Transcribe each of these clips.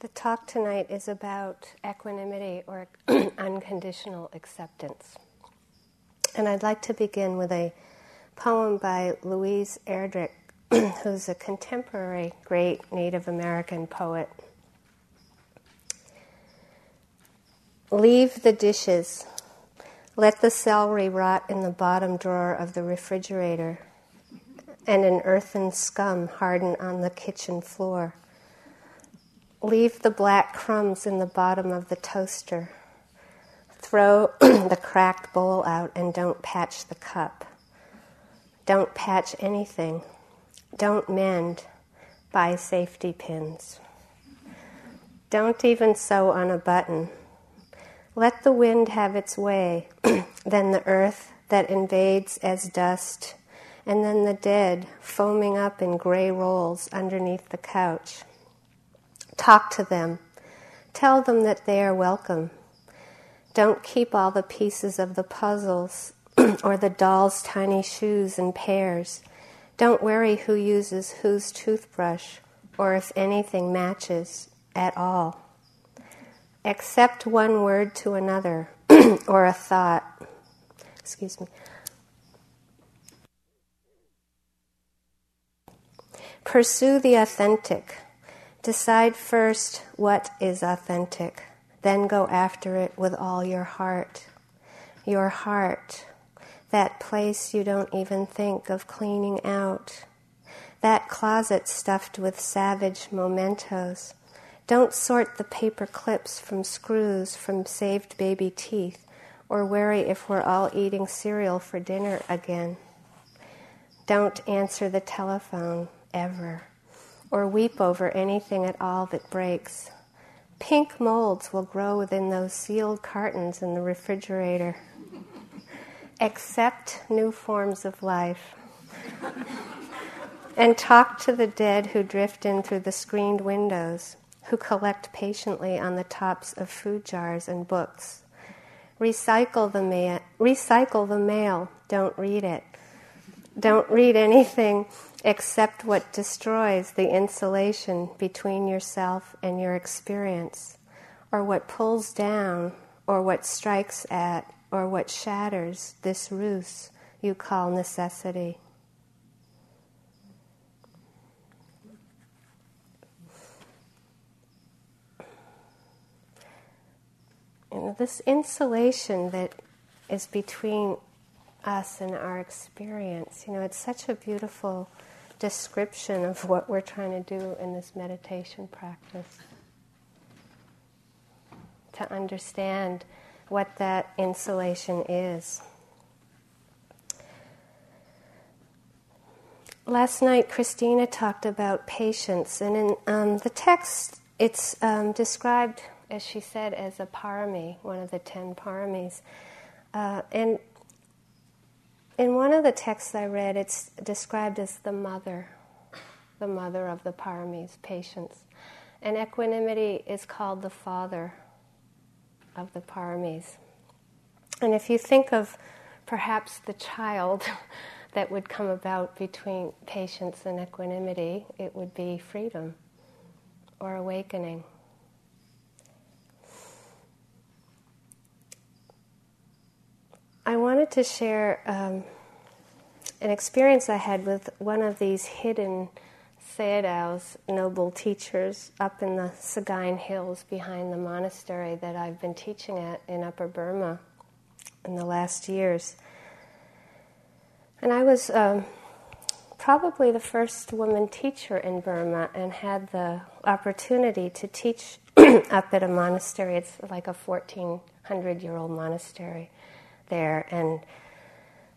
The talk tonight is about equanimity or unconditional acceptance. And I'd like to begin with a poem by Louise Erdrich, who's a contemporary great Native American poet. Leave the dishes. Let the celery rot in the bottom drawer of the refrigerator, and an earthen scum harden on the kitchen floor. Leave the black crumbs in the bottom of the toaster. Throw the cracked bowl out and don't patch the cup. Don't patch anything. Don't mend. Buy safety pins. Don't even sew on a button. Let the wind have its way, then the earth that invades as dust, and then the dead foaming up in gray rolls underneath the couch. Talk to them. Tell them that they are welcome. Don't keep all the pieces of the puzzles or the doll's tiny shoes in pairs. Don't worry who uses whose toothbrush or if anything matches at all. Accept one word to another or a thought. Excuse me. Pursue the authentic. Decide first what is authentic, then go after it with all your heart. Your heart, that place you don't even think of cleaning out, that closet stuffed with savage mementos. Don't sort the paper clips from screws from saved baby teeth, or worry if we're all eating cereal for dinner again. Don't answer the telephone ever or weep over anything at all that breaks. Pink molds will grow within those sealed cartons in the refrigerator. Accept new forms of life. and talk to the dead who drift in through the screened windows, who collect patiently on the tops of food jars and books. Recycle the, ma- recycle the mail, don't read it. Don't read anything except what destroys the insulation between yourself and your experience, or what pulls down, or what strikes at, or what shatters this ruse you call necessity. You know, this insulation that is between us and our experience. You know, it's such a beautiful description of what we're trying to do in this meditation practice. To understand what that insulation is. Last night, Christina talked about patience, and in um, the text, it's um, described, as she said, as a parami, one of the ten paramis. Uh, and in one of the texts I read, it's described as the mother, the mother of the paramis, patience. And equanimity is called the father of the paramis. And if you think of perhaps the child that would come about between patience and equanimity, it would be freedom or awakening. I wanted to share um, an experience I had with one of these hidden Sayadaw's noble teachers up in the Sagaing Hills behind the monastery that I've been teaching at in Upper Burma in the last years. And I was um, probably the first woman teacher in Burma and had the opportunity to teach up at a monastery. It's like a 1400 year old monastery there. And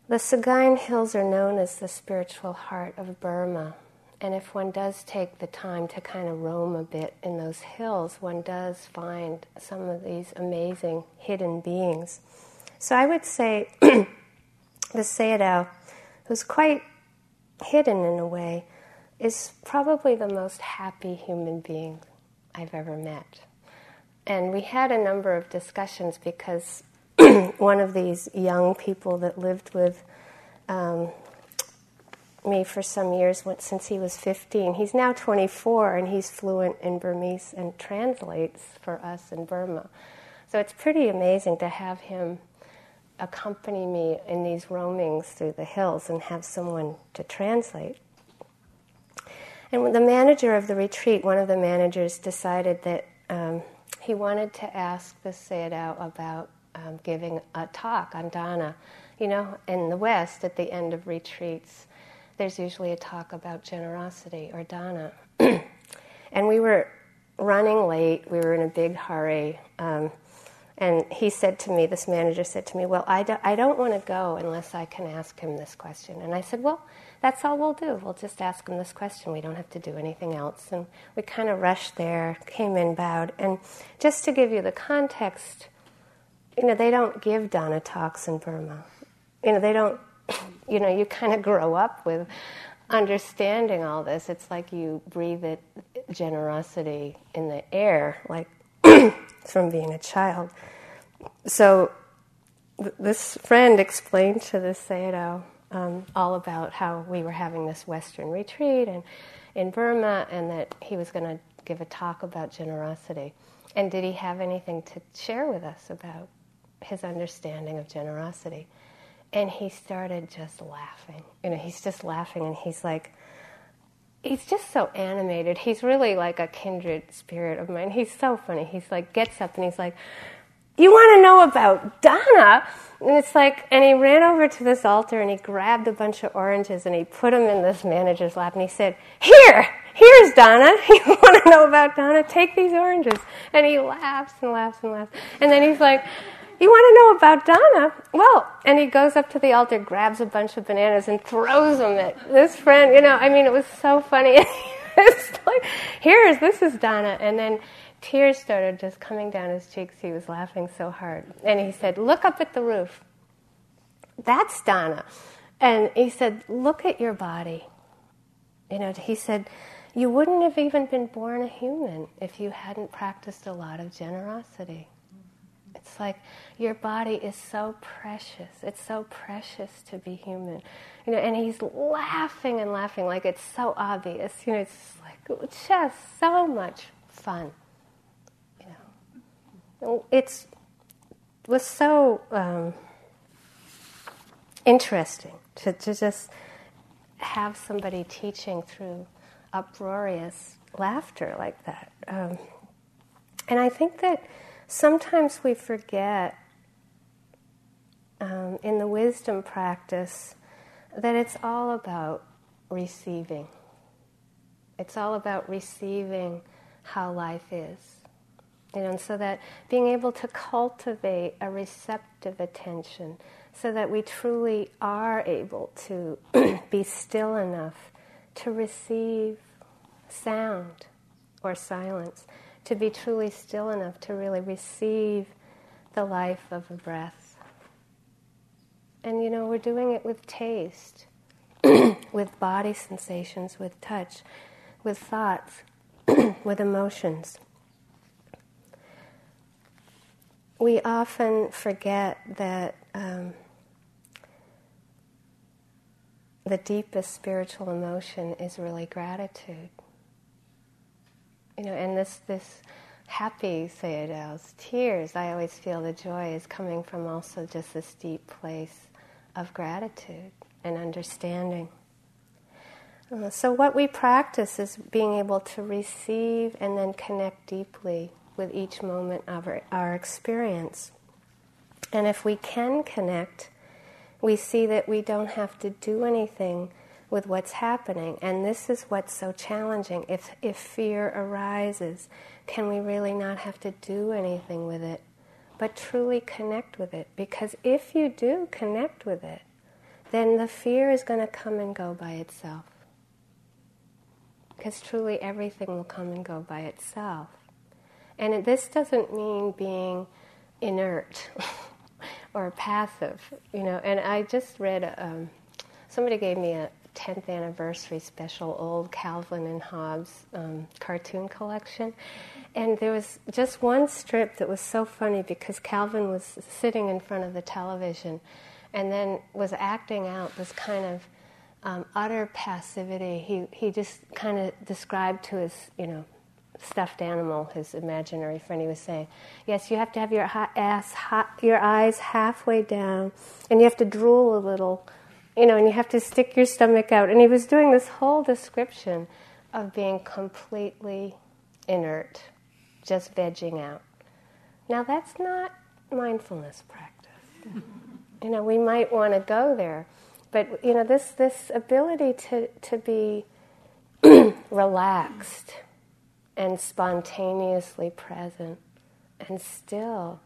the Sagaing Hills are known as the spiritual heart of Burma. And if one does take the time to kind of roam a bit in those hills, one does find some of these amazing hidden beings. So I would say the Sayadaw, who's quite hidden in a way, is probably the most happy human being I've ever met. And we had a number of discussions because one of these young people that lived with um, me for some years since he was 15. He's now 24 and he's fluent in Burmese and translates for us in Burma. So it's pretty amazing to have him accompany me in these roamings through the hills and have someone to translate. And the manager of the retreat, one of the managers, decided that um, he wanted to ask the Sayadaw about um, giving a talk on dana. You know, in the West, at the end of retreats, there's usually a talk about generosity or dana. and we were running late, we were in a big hurry. Um, and he said to me, this manager said to me, Well, I, do, I don't want to go unless I can ask him this question. And I said, Well, that's all we'll do. We'll just ask him this question. We don't have to do anything else. And we kind of rushed there, came in, bowed. And just to give you the context, you know, they don't give dana talks in Burma. You know, they don't, you know, you kind of grow up with understanding all this. It's like you breathe it, generosity in the air, like from being a child. So th- this friend explained to the Sayadaw um, all about how we were having this Western retreat and in Burma, and that he was going to give a talk about generosity. And did he have anything to share with us about his understanding of generosity? And he started just laughing. You know, he's just laughing, and he's like, he's just so animated. He's really like a kindred spirit of mine. He's so funny. He's like gets up and he's like, "You want to know about dana? And it's like, and he ran over to this altar and he grabbed a bunch of oranges and he put them in this manager's lap and he said, "Here, here's dana. You want to know about dana? Take these oranges." And he laughs and laughs and laughs. And then he's like. You want to know about dana? Well, and he goes up to the altar, grabs a bunch of bananas, and throws them at this friend. You know, I mean, it was so funny. it's like, here's this is dana, and then tears started just coming down his cheeks. He was laughing so hard, and he said, "Look up at the roof. That's dana." And he said, "Look at your body." You know, he said, "You wouldn't have even been born a human if you hadn't practiced a lot of generosity." It's like your body is so precious. It's so precious to be human. You know, and he's laughing and laughing like it's so obvious. You know, it's like just so much fun. You know, it's it was so um, interesting to, to just have somebody teaching through uproarious laughter like that. Um, and I think that sometimes we forget um, in the wisdom practice that it's all about receiving. It's all about receiving how life is. You know, and so that being able to cultivate a receptive attention so that we truly are able to be still enough to receive sound or silence to be truly still enough to really receive the life of a breath. And you know, we're doing it with taste, with body sensations, with touch, with thoughts, with emotions. We often forget that um, the deepest spiritual emotion is really gratitude. You know, and this this happy sayadaw's tears, I always feel the joy is coming from also just this deep place of gratitude and understanding. Uh, so, what we practice is being able to receive and then connect deeply with each moment of our, our experience. And if we can connect, we see that we don't have to do anything with what's happening. And this is what's so challenging. If, if fear arises, can we really not have to do anything with it, but truly connect with it? Because if you do connect with it, then the fear is going to come and go by itself. Because truly everything will come and go by itself. And it, this doesn't mean being inert or passive, you know. And I just read, um, somebody gave me a, 10th anniversary special old Calvin and Hobbes um, cartoon collection. And there was just one strip that was so funny because Calvin was sitting in front of the television and then was acting out this kind of um, utter passivity. He, he just kind of described to his, you know, stuffed animal, his imaginary friend, he was saying, yes, you have to have your ass, your eyes halfway down, and you have to drool a little, you know, and you have to stick your stomach out. And he was doing this whole description of being completely inert, just vegging out. Now, that's not mindfulness practice. you know, we might want to go there, but you know, this this ability to to be relaxed and spontaneously present and still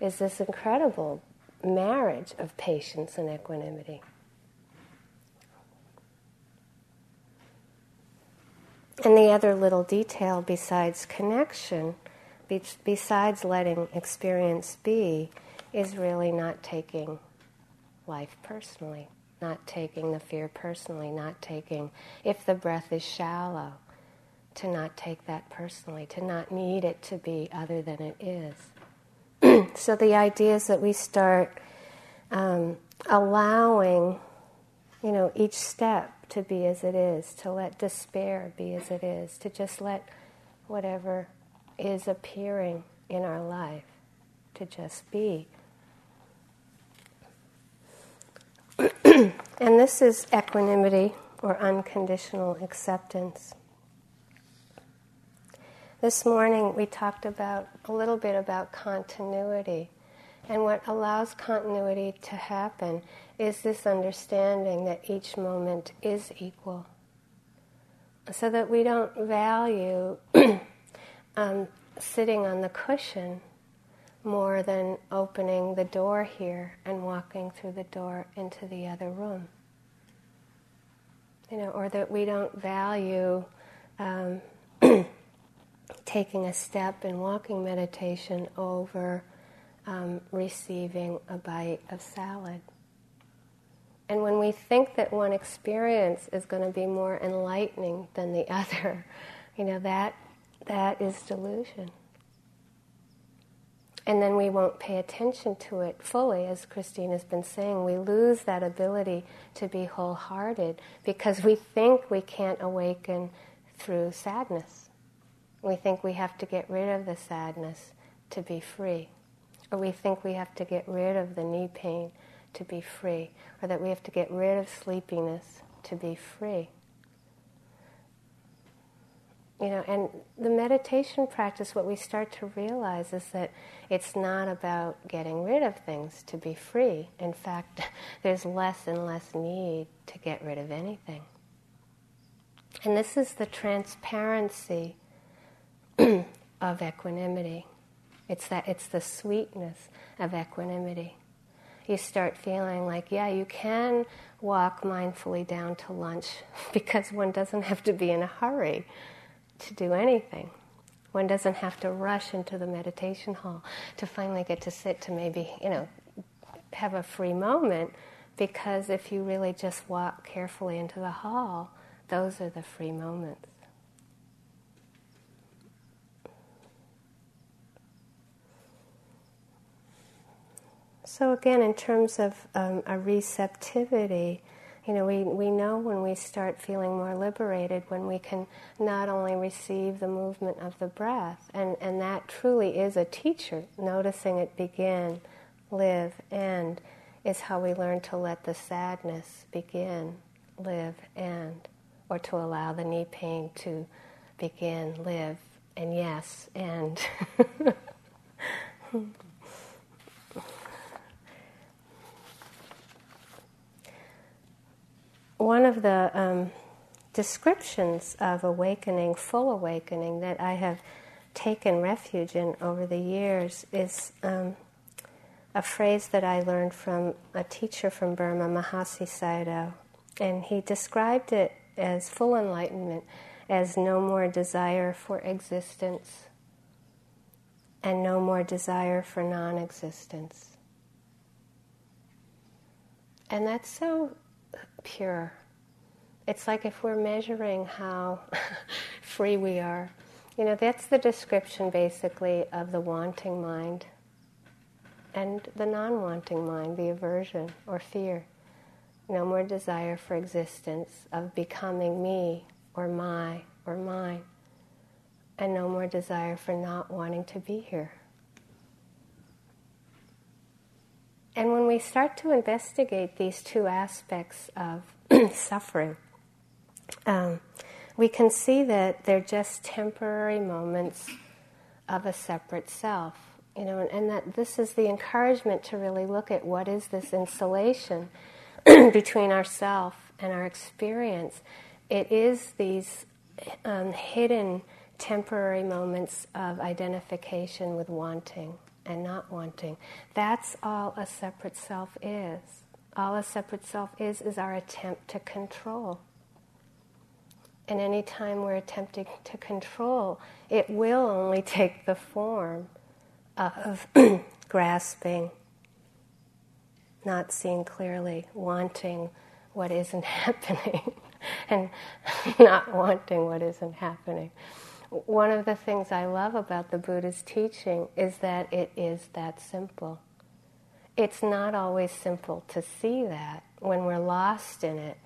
is this incredible marriage of patience and equanimity. And the other little detail besides connection, besides letting experience be, is really not taking life personally, not taking the fear personally, not taking, if the breath is shallow, to not take that personally, to not need it to be other than it is. so the idea is that we start um, allowing, you know, each step to be as it is, to let despair be as it is, to just let whatever is appearing in our life to just be. and this is equanimity or unconditional acceptance. This morning we talked about a little bit about continuity. And what allows continuity to happen is this understanding that each moment is equal. So that we don't value um, sitting on the cushion more than opening the door here and walking through the door into the other room. You know, or that we don't value um, taking a step in walking meditation over um, receiving a bite of salad. And when we think that one experience is going to be more enlightening than the other, you know, that, that is delusion. And then we won't pay attention to it fully, as Christine has been saying. We lose that ability to be wholehearted because we think we can't awaken through sadness. We think we have to get rid of the sadness to be free. Or we think we have to get rid of the knee pain to be free. Or that we have to get rid of sleepiness to be free. You know, and the meditation practice, what we start to realize is that it's not about getting rid of things to be free. In fact, there's less and less need to get rid of anything. And this is the transparency of equanimity. It's that it's the sweetness of equanimity. You start feeling like, yeah, you can walk mindfully down to lunch because one doesn't have to be in a hurry to do anything. One doesn't have to rush into the meditation hall to finally get to sit to maybe, you know, have a free moment because if you really just walk carefully into the hall, those are the free moments. So, again, in terms of um, a receptivity, you know, we, we know when we start feeling more liberated when we can not only receive the movement of the breath, and, and that truly is a teacher, noticing it begin, live, end, is how we learn to let the sadness begin, live, end, or to allow the knee pain to begin, live, and yes, end. one of the um, descriptions of awakening, full awakening, that I have taken refuge in over the years is um, a phrase that I learned from a teacher from Burma, Mahasi Sayadaw. And he described it as full enlightenment, as no more desire for existence and no more desire for non existence. And that's so pure. It's like if we're measuring how free we are. You know, that's the description basically of the wanting mind and the non wanting mind, the aversion or fear. no more desire for existence, of becoming me or my or mine, and no more desire for not wanting to be here. And when we start to investigate these two aspects of suffering, um, we can see that they're just temporary moments of a separate self. You know, and, that this is the encouragement to really look at what is this insulation between ourself and our experience. It is these um, hidden temporary moments of identification with wanting and not wanting. That's all a separate self is. All a separate self is is our attempt to control. And any time we're attempting to control, it will only take the form of grasping, not seeing clearly, wanting what isn't happening, and not wanting what isn't happening. One of the things I love about the Buddha's teaching is that it is that simple. It's not always simple to see that. When we're lost in it,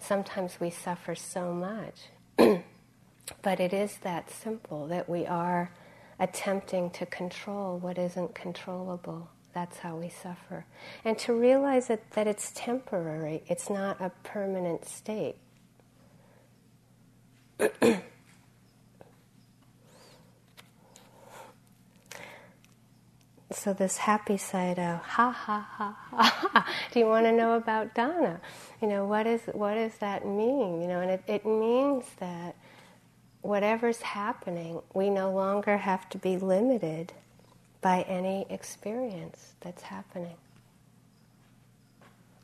sometimes we suffer so much. but it is that simple that we are attempting to control what isn't controllable. That's how we suffer. And to realize that, that it's temporary, it's not a permanent state. so this happy Sayadaw ha ha ha ha. Do you want to know about Dana? You know what is what does that mean? You know, and it, it means that whatever's happening, we no longer have to be limited by any experience that's happening.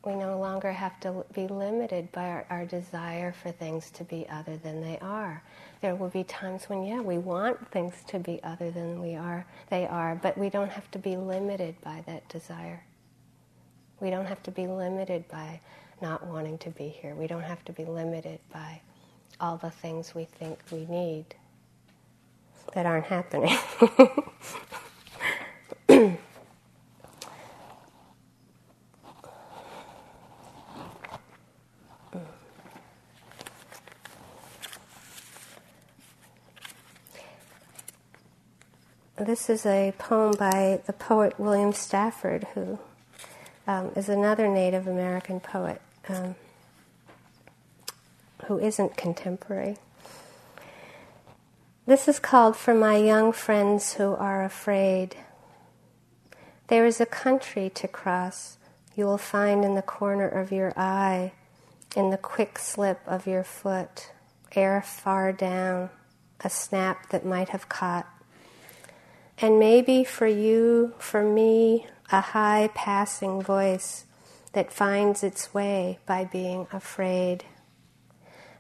We no longer have to be limited by our, our desire for things to be other than they are there will be times when, yeah, we want things to be other than we are, they are, but we don't have to be limited by that desire. We don't have to be limited by not wanting to be here. We don't have to be limited by all the things we think we need that aren't happening. This is a poem by the poet William Stafford, who um, is another Native American poet um, who isn't contemporary. This is called For My Young Friends Who Are Afraid. There is a country to cross you will find in the corner of your eye, in the quick slip of your foot, air far down, a snap that might have caught and maybe for you, for me, a high passing voice that finds its way by being afraid.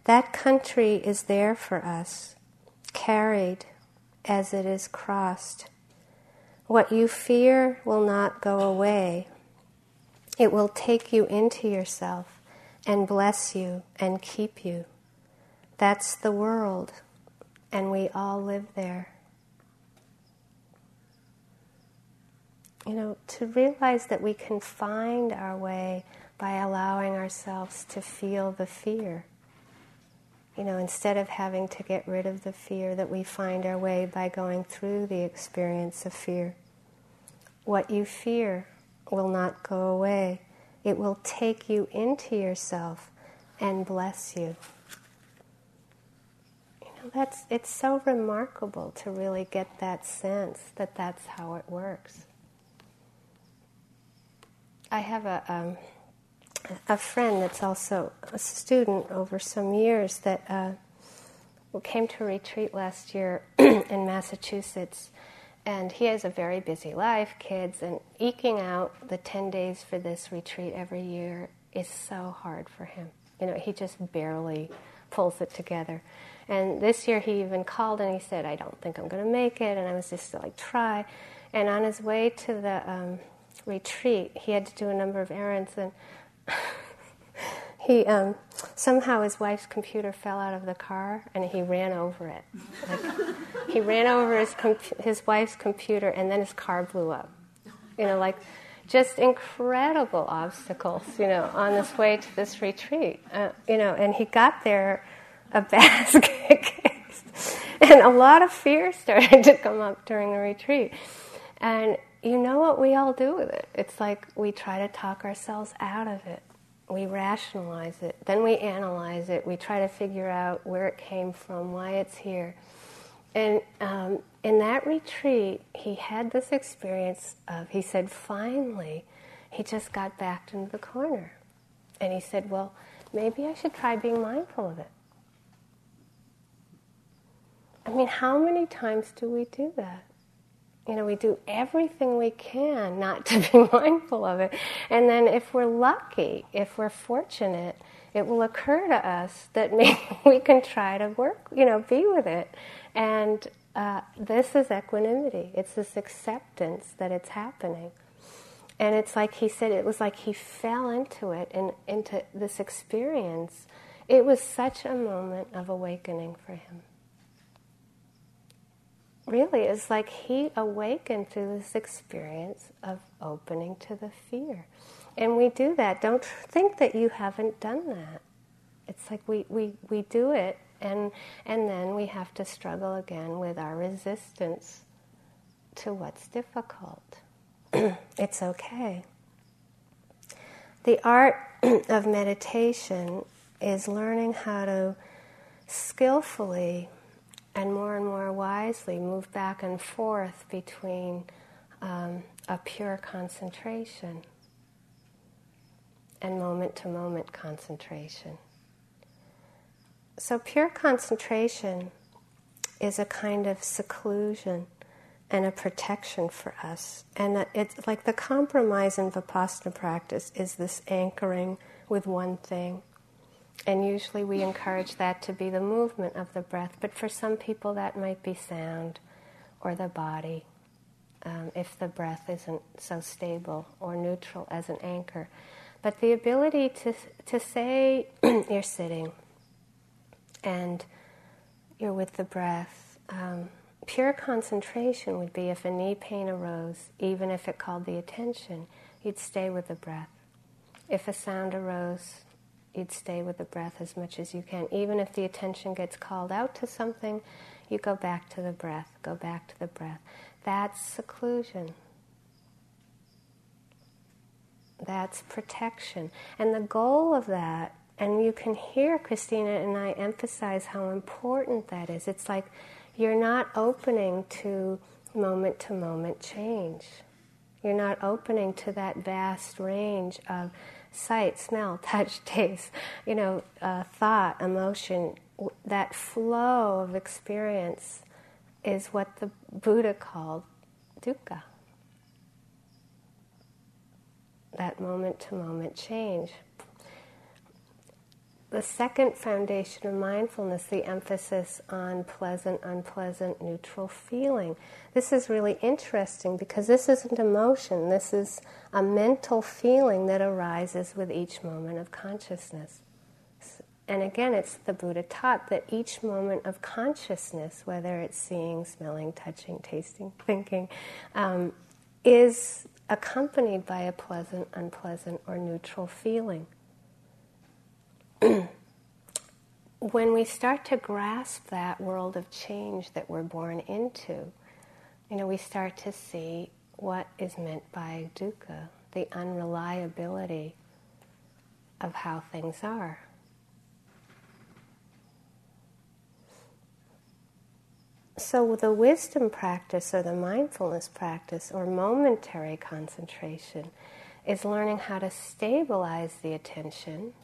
That country is there for us, carried as it is crossed. What you fear will not go away. It will take you into yourself and bless you and keep you. That's the world, and we all live there. You know, to realize that we can find our way by allowing ourselves to feel the fear. You know, instead of having to get rid of the fear, that we find our way by going through the experience of fear. What you fear will not go away, it will take you into yourself and bless you. You know, that's, it's so remarkable to really get that sense that that's how it works. I have a, um, a friend that's also a student over some years that uh, came to a retreat last year in Massachusetts. And he has a very busy life, kids, and eking out the 10 days for this retreat every year is so hard for him. You know, he just barely pulls it together. And this year he even called and he said, I don't think I'm going to make it. And I was just like, try. And on his way to the um, retreat, he had to do a number of errands, and he um, somehow his wife's computer fell out of the car, and he ran over it. Like, he ran over his his wife's computer, and then his car blew up. You know, like just incredible obstacles, you know, on this way to this retreat. Uh, you know, and he got there a basket and a lot of fear started to come up during the retreat. And you know what we all do with it? It's like we try to talk ourselves out of it. We rationalize it. Then we analyze it. We try to figure out where it came from, why it's here. And um, in that retreat, he had this experience of, he said, finally, he just got backed into the corner. And he said, well, maybe I should try being mindful of it. I mean, how many times do we do that? You know, we do everything we can not to be mindful of it. And then, if we're lucky, if we're fortunate, it will occur to us that maybe we can try to work, you know, be with it. And uh, this is equanimity. It's this acceptance that it's happening. And it's like he said, it was like he fell into it and into this experience. It was such a moment of awakening for him. Really, it's like he awakened through this experience of opening to the fear. And we do that. Don't think that you haven't done that. It's like we, we, we do it and, and then we have to struggle again with our resistance to what's difficult. it's okay. The art of meditation is learning how to skillfully and more and more wisely move back and forth between um, a pure concentration and moment to moment concentration. So, pure concentration is a kind of seclusion and a protection for us. And it's like the compromise in Vipassana practice is this anchoring with one thing. And usually we encourage that to be the movement of the breath, but for some people that might be sound or the body, um, if the breath isn't so stable or neutral as an anchor. But the ability to, to say you're sitting and you're with the breath. Um, pure concentration would be if a knee pain arose, even if it called the attention, you'd stay with the breath. If a sound arose, you'd stay with the breath as much as you can. Even if the attention gets called out to something, you go back to the breath, go back to the breath. That's seclusion. That's protection. And the goal of that and you can hear Christina and I emphasize how important that is. It's like you're not opening to moment to moment change. You're not opening to that vast range of sight, smell, touch, taste, you know, uh, thought, emotion. That flow of experience is what the Buddha called dukkha. That moment to moment change. The second foundation of mindfulness, the emphasis on pleasant, unpleasant, neutral feeling. This is really interesting because this isn't emotion, this is a mental feeling that arises with each moment of consciousness. And again, it's the Buddha taught that each moment of consciousness, whether it's seeing, smelling, touching, tasting, thinking, um, is accompanied by a pleasant, unpleasant, or neutral feeling. when we start to grasp that world of change that we're born into, you know, we start to see what is meant by dukkha, the unreliability of how things are. So, the wisdom practice or the mindfulness practice or momentary concentration is learning how to stabilize the attention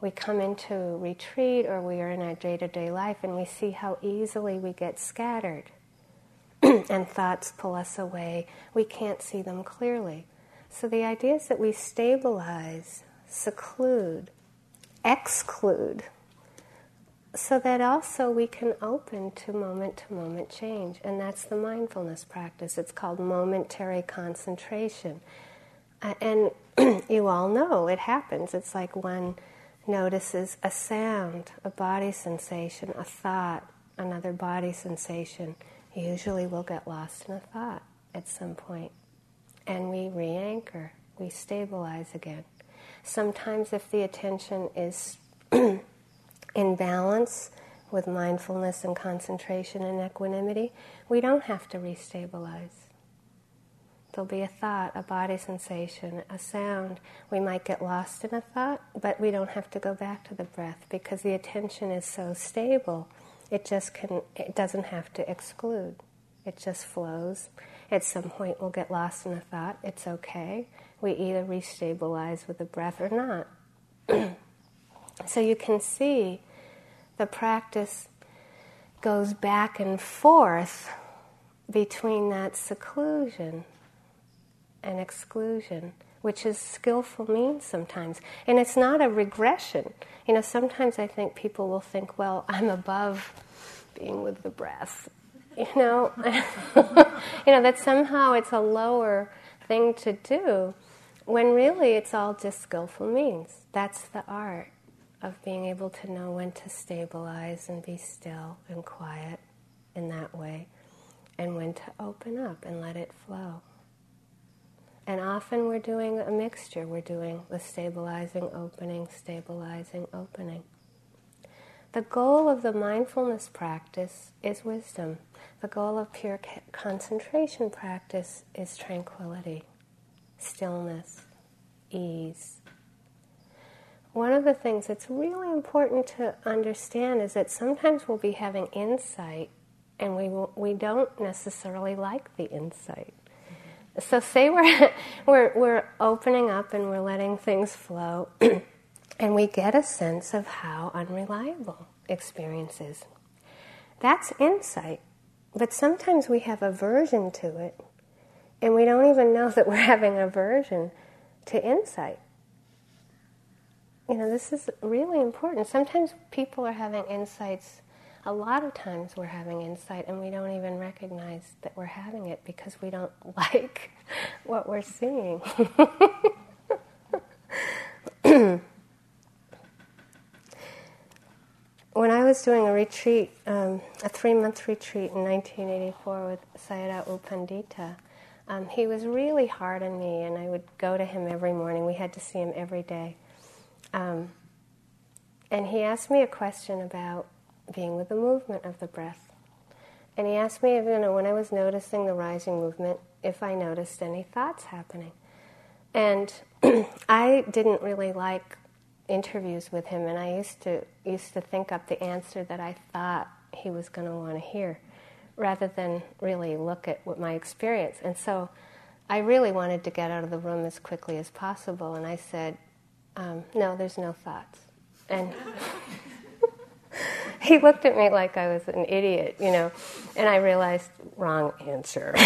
we come into retreat or we are in our day to day life and we see how easily we get scattered and thoughts pull us away. We can't see them clearly. So the idea is that we stabilize, seclude, exclude, so that also we can open to moment to moment change. And that's the mindfulness practice. It's called momentary concentration. And you all know it happens. It's like when notices a sound, a body sensation, a thought, another body sensation, usually we'll get lost in a thought at some point. and we re anchor, we stabilize again. Sometimes, if the attention is in balance with mindfulness and concentration and equanimity, we don't have to restabilize. There'll be a thought, a body sensation, a sound. We might get lost in a thought, but we don't have to go back to the breath because the attention is so stable. It just can, it doesn't have to exclude. It just flows. At some point, we'll get lost in a thought. It's okay. We either restabilize with the breath or not. so you can see the practice goes back and forth between that seclusion and exclusion, which is skillful means sometimes. And it's not a regression. You know, sometimes I think people will think, well, I'm above being with the breath. You know, you know that somehow it's a lower thing to do, when really it's all just skillful means. That's the art of being able to know when to stabilize and be still and quiet in that way, and when to open up and let it flow. And often we're doing a mixture. We're doing the stabilizing, opening, stabilizing, opening. The goal of the mindfulness practice is wisdom. The goal of pure concentration practice is tranquility, stillness, ease. One of the things that's really important to understand is that sometimes we'll be having insight and we, we don't necessarily like the insight. So say we're, we're, we're opening up and we're letting things flow, and we get a sense of how unreliable experience is. That's insight. But sometimes we have aversion to it, and we don't even know that we're having aversion to insight. You know, this is really important. Sometimes people are having insights a lot of times we're having insight and we don't even recognize that we're having it because we don't like what we're seeing. when I was doing a retreat, um, a three month retreat in 1984 with Sayadaw U Pandita, um, he was really hard on me, and I would go to him every morning. We had to see him every day. Um, and he asked me a question about being with the movement of the breath. And he asked me, if, you know, when I was noticing the rising movement, if I noticed any thoughts happening. And I didn't really like interviews with him, and I used to used to think up the answer that I thought he was going to want to hear, rather than really look at what my experience. And so, I really wanted to get out of the room as quickly as possible, and I said, um, "No, there's no thoughts." And he looked at me like I was an idiot, you know, and I realized, wrong answer.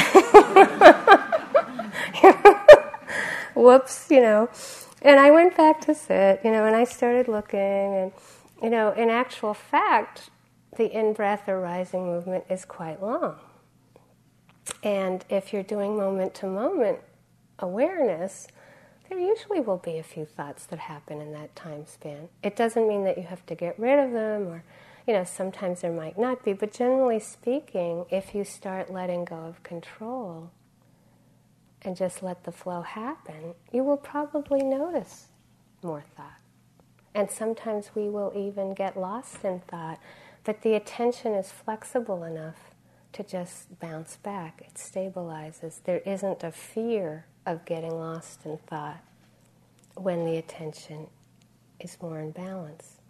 Whoops, you know. And I went back to sit, you know, and I started looking, and, you know, in actual fact, the in breath or rising movement is quite long. And if you're doing moment to moment awareness, there usually will be a few thoughts that happen in that time span. It doesn't mean that you have to get rid of them or you know, sometimes there might not be, but generally speaking, if you start letting go of control and just let the flow happen, you will probably notice more thought. And sometimes we will even get lost in thought, but the attention is flexible enough to just bounce back. It stabilizes. There isn't a fear of getting lost in thought when the attention is more in balance.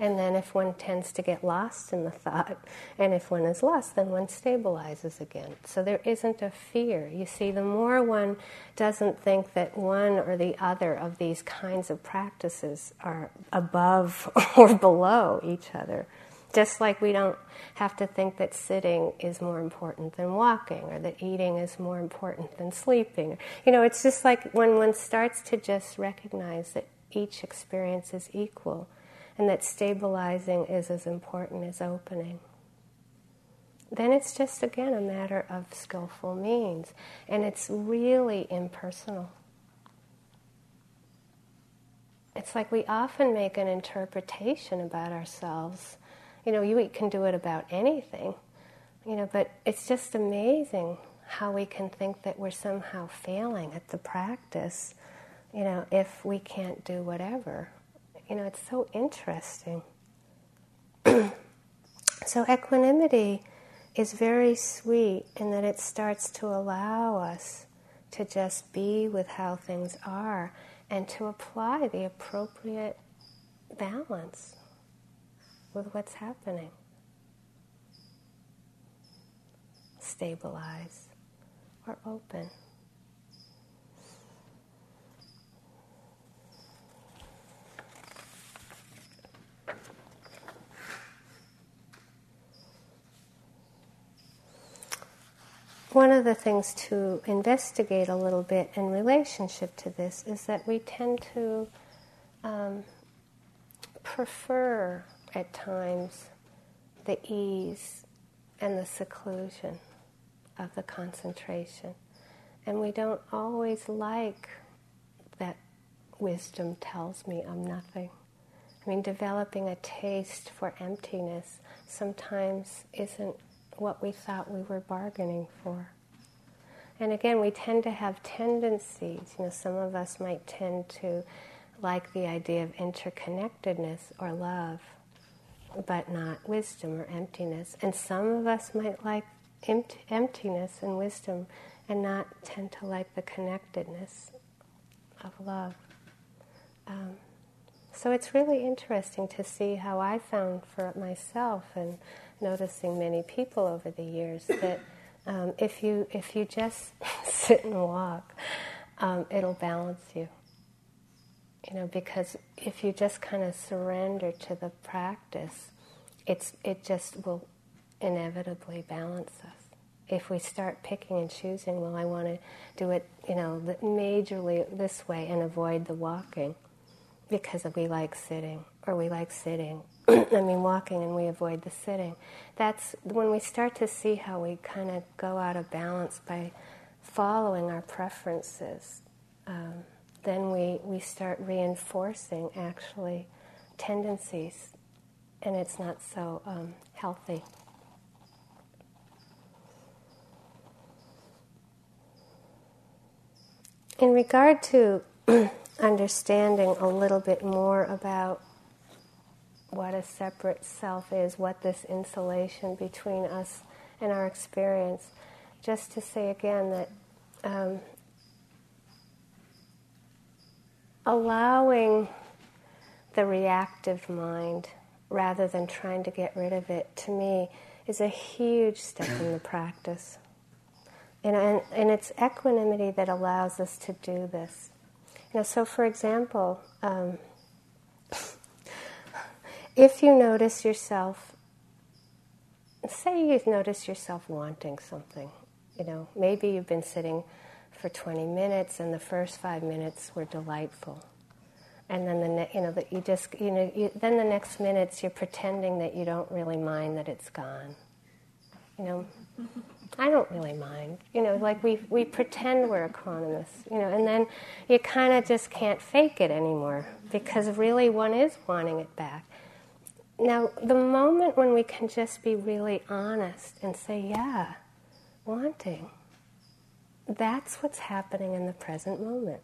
And then, if one tends to get lost in the thought, and if one is lost, then one stabilizes again. So there isn't a fear. You see, the more one doesn't think that one or the other of these kinds of practices are above or below each other, just like we don't have to think that sitting is more important than walking, or that eating is more important than sleeping. You know, it's just like when one starts to just recognize that each experience is equal and that stabilizing is as important as opening. Then it's just again a matter of skillful means, and it's really impersonal. It's like we often make an interpretation about ourselves. You know, you can do it about anything, you know, but it's just amazing how we can think that we're somehow failing at the practice, you know, if we can't do whatever. You know, it's so interesting. so, equanimity is very sweet in that it starts to allow us to just be with how things are and to apply the appropriate balance with what's happening. Stabilize or open. One of the things to investigate a little bit in relationship to this is that we tend to um, prefer at times the ease and the seclusion of the concentration. And we don't always like that wisdom tells me I'm nothing. I mean, developing a taste for emptiness sometimes isn't what we thought we were bargaining for. And again, we tend to have tendencies. You know, some of us might tend to like the idea of interconnectedness or love, but not wisdom or emptiness. And some of us might like empt- emptiness and wisdom and not tend to like the connectedness of love. Um, so it's really interesting to see how I found for myself and noticing many people over the years that um, if you if you just sit and walk, um, it'll balance you. You know, because if you just kind of surrender to the practice, it's it just will inevitably balance us. If we start picking and choosing, well, I want to do it, you know, majorly this way and avoid the walking because we like sitting or we like sitting I mean, walking and we avoid the sitting. That's when we start to see how we kind of go out of balance by following our preferences. Um, then we, we start reinforcing actually tendencies, and it's not so um, healthy. In regard to understanding a little bit more about what a separate self is, what this insulation between us and our experience. Just to say again that um, allowing the reactive mind rather than trying to get rid of it, to me, is a huge step in the practice. And, and, and it's equanimity that allows us to do this. You know, so for example, um, if you notice yourself, say you notice yourself wanting something, you know, maybe you've been sitting for 20 minutes and the first five minutes were delightful. And then the ne- you know that you just you know you, then the next minutes you're pretending that you don't really mind that it's gone. You know, I don't really mind. You know, like we we pretend we're equanimous. You know, and then you kind of just can't fake it anymore because really one is wanting it back. Now, the moment when we can just be really honest and say, yeah, wanting, that's what's happening in the present moment.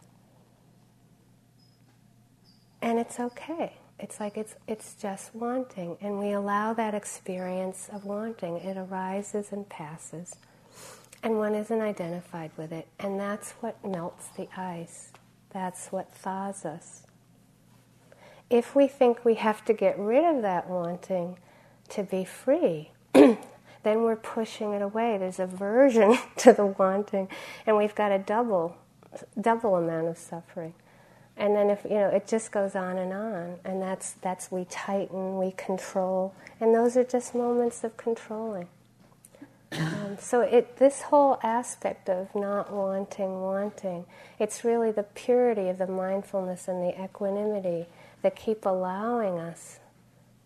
And it's okay. It's like it's, it's just wanting. And we allow that experience of wanting. It arises and passes. And one isn't identified with it. And that's what melts the ice. That's what thaws us. If we think we have to get rid of that wanting to be free, then we're pushing it away. There's aversion to the wanting, and we've got a double, double amount of suffering. And then if you know, it just goes on and on, and that's that's we tighten, we control, and those are just moments of controlling. Um, so it this whole aspect of not wanting, wanting, it's really the purity of the mindfulness and the equanimity that keep allowing us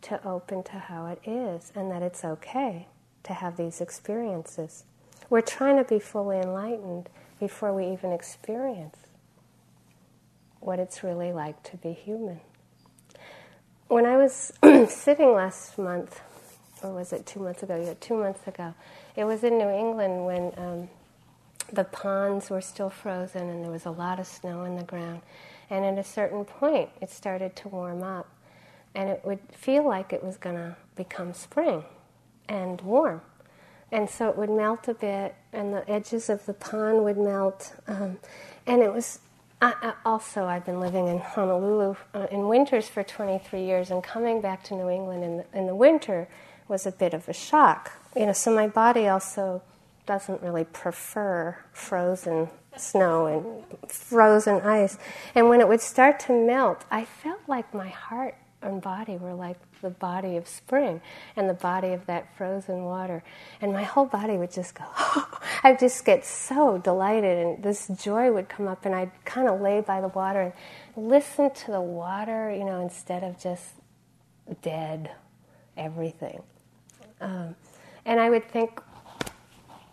to open to how it is and that it's okay to have these experiences. We're trying to be fully enlightened before we even experience what it's really like to be human. When I was sitting last month, or was it two months ago? Yeah, two months ago. It was in New England when um, the ponds were still frozen and there was a lot of snow in the ground. And at a certain point, it started to warm up. And it would feel like it was going to become spring and warm. And so it would melt a bit, and the edges of the pond would melt. Um, and it was I, I also, I've been living in Honolulu uh, in winters for 23 years, and coming back to New England in the, in the winter was a bit of a shock. You know, so my body also doesn't really prefer frozen snow and frozen ice. And when it would start to melt, I felt like my heart and body were like the body of spring and the body of that frozen water. And my whole body would just go, oh, I'd just get so delighted, and this joy would come up, and I'd kind of lay by the water and listen to the water, you know, instead of just dead everything. Um, and I would think,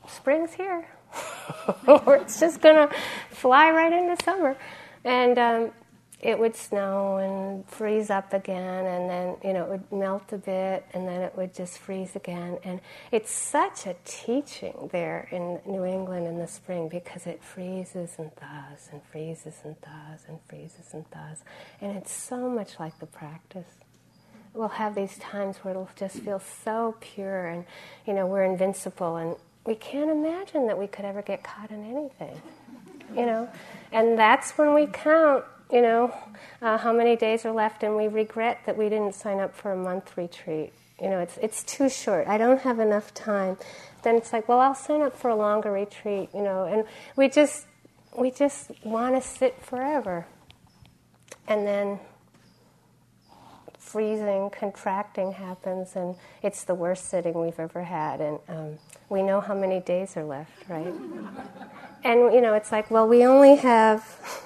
spring's here. or it's just to fly right into summer. And um, it would snow and freeze up again, and then you know it would melt a bit, and then it would just freeze again. And it's such a teaching there in New England in the spring because it freezes and thaws and freezes and thaws and freezes and thaws, and it's so much like the practice. We'll have these times where it'll just feel so pure, and you know we're invincible, and we can't imagine that we could ever get caught in anything, you know. And that's when we count you know, uh, how many days are left, and we regret that we didn't sign up for a month retreat. You know, it's it's too short. I don't have enough time. Then it's like, well, I'll sign up for a longer retreat. You know, and we just we just want to sit forever, and then freezing, contracting happens, and it's the worst sitting we've ever had. And um, we know how many days are left, right? and you know, it's like, well, we only have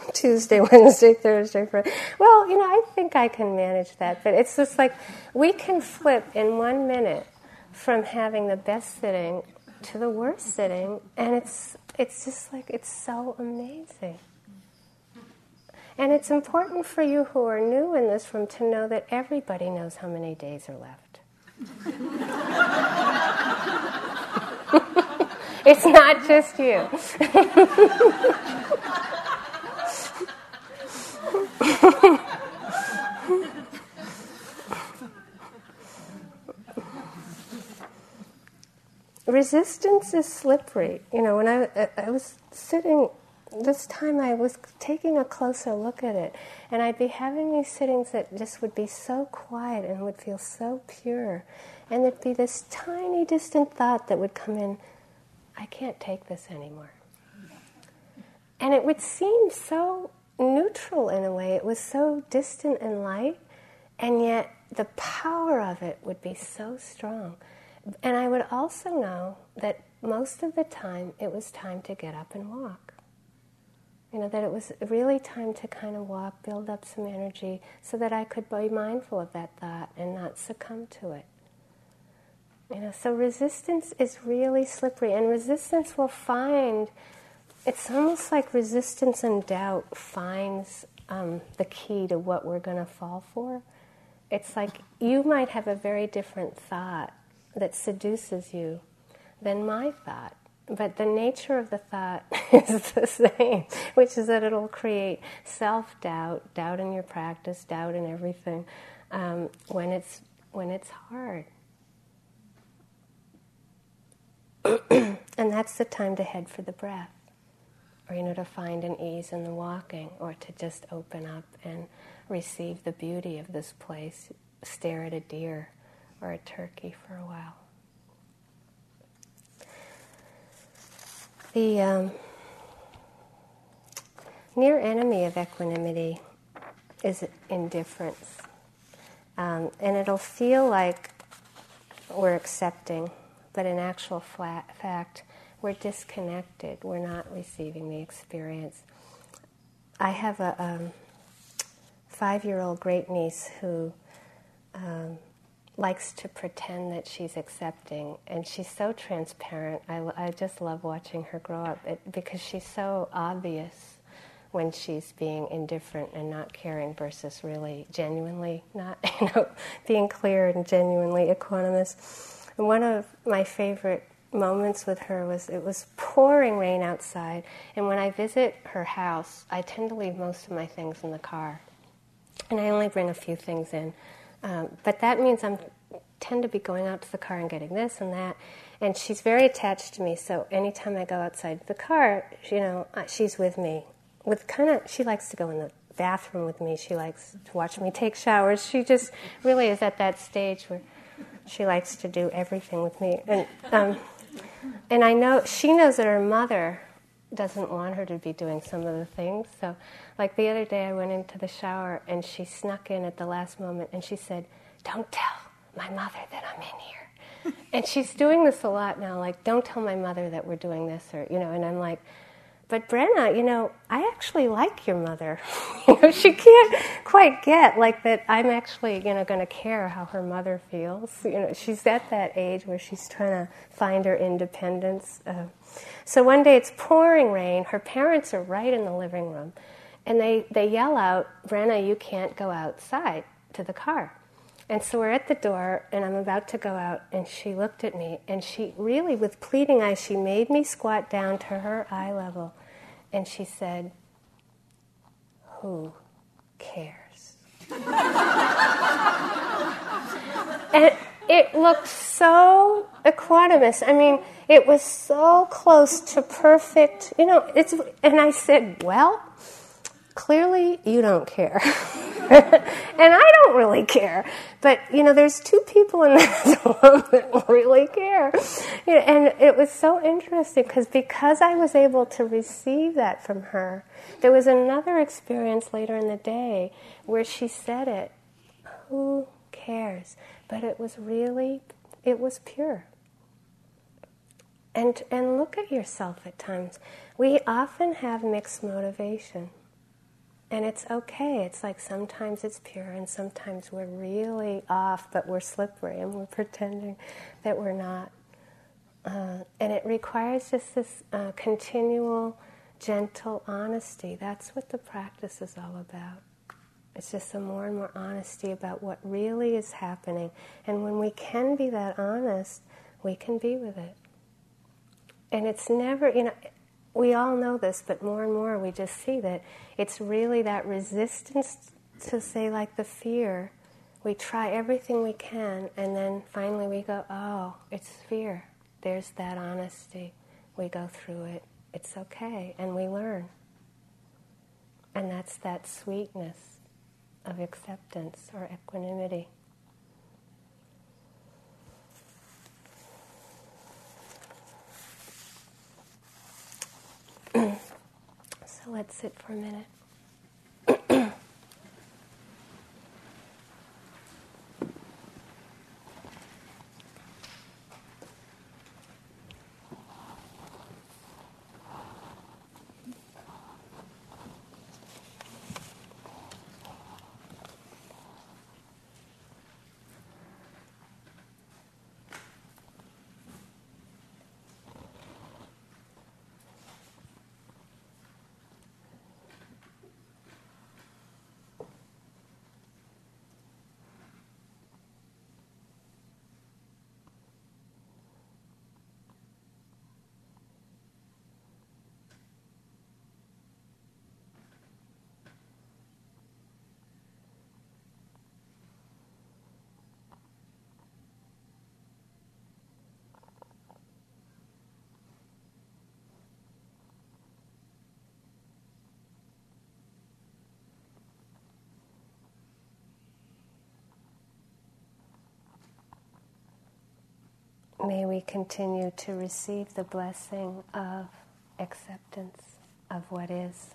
Tuesday, Wednesday, Thursday, Friday. Well, you know, I think I can manage that. But it's just like we can flip in one minute from having the best sitting to the worst sitting, and it's it's just like it's so amazing. And it's important for you who are new in this room to know that everybody knows how many days are left. it's not just you. Resistance is slippery. You know, when I, I was sitting this time I was taking a closer look at it, and I'd be having these sittings that just would be so quiet and would feel so pure. And there'd be this tiny, distant thought that would come in I can't take this anymore. And it would seem so neutral in a way, it was so distant and light, and yet the power of it would be so strong. And I would also know that most of the time it was time to get up and walk. You know, that it was really time to kind of walk, build up some energy so that I could be mindful of that thought and not succumb to it. You know, so resistance is really slippery, and resistance will find it's almost like resistance and doubt finds um, the key to what we're going to fall for. It's like you might have a very different thought that seduces you than my thought. But the nature of the thought is the same, which is that it'll create self doubt, doubt in your practice, doubt in everything, um, when it's when it's hard. and that's the time to head for the breath, or you know, to find an ease in the walking, or to just open up and receive the beauty of this place. Stare at a deer or a turkey for a while. The um, near enemy of equanimity is indifference. Um, and it'll feel like we're accepting, but in actual fact, we're disconnected. We're not receiving the experience. I have a um, five year old great niece who um, likes to pretend that she's accepting, and she's so transparent. I, I just love watching her grow up it, because she's so obvious when she's being indifferent and not caring versus really genuinely not, you know, being clear and genuinely equanimous. One of my favorite moments with her was it was pouring rain outside, and when I visit her house, I tend to leave most of my things in the car, and I only bring a few things in. Um, but that means I'm tend to be going out to the car and getting this and that. And she's very attached to me, so anytime I go outside the car, you know, uh, she's with me. With kind of, she likes to go in the bathroom with me. She likes to watch me take showers. She just really is at that stage where she likes to do everything with me. And um, and I know she knows that her mother doesn't want her to be doing some of the things. So, like the other day, I went into the shower and she snuck in at the last moment and she said, "Don't tell my mother that I'm in here." and she's doing this a lot now. Like, don't tell my mother that we're doing this, or you know. And I'm like, but Brenna, you know, I actually like your mother. you know, she can't quite get like that. I'm actually, you know, going to care how her mother feels. You know, she's at that age where she's trying to find her independence. Uh, so one day it's pouring rain. Her parents are right in the living room, and they they yell out, "Brenna, you can't go outside to the car." And so we're at the door, and I'm about to go out, and she looked at me, and she really, with pleading eyes, she made me squat down to her eye level, and she said, Who cares? and it looked so equanimous. I mean, it was so close to perfect. You know, it's, and I said, Well, clearly you don't care. and I don't really care. But, you know, there's two people in this room that really care. You know, and it was so interesting because because I was able to receive that from her, there was another experience later in the day where she said it. Who cares? But it was really, it was pure. And, and look at yourself at times. We often have mixed motivation. And it's okay. It's like sometimes it's pure and sometimes we're really off, but we're slippery and we're pretending that we're not. Uh, and it requires just this uh, continual, gentle honesty. That's what the practice is all about. It's just a more and more honesty about what really is happening. And when we can be that honest, we can be with it. And it's never, you know, we all know this, but more and more we just see that it's really that resistance to say, like the fear. We try everything we can, and then finally we go, oh, it's fear. There's that honesty. We go through it. It's okay, and we learn. And that's that sweetness of acceptance or equanimity. so let's sit for a minute. May we continue to receive the blessing of acceptance of what is.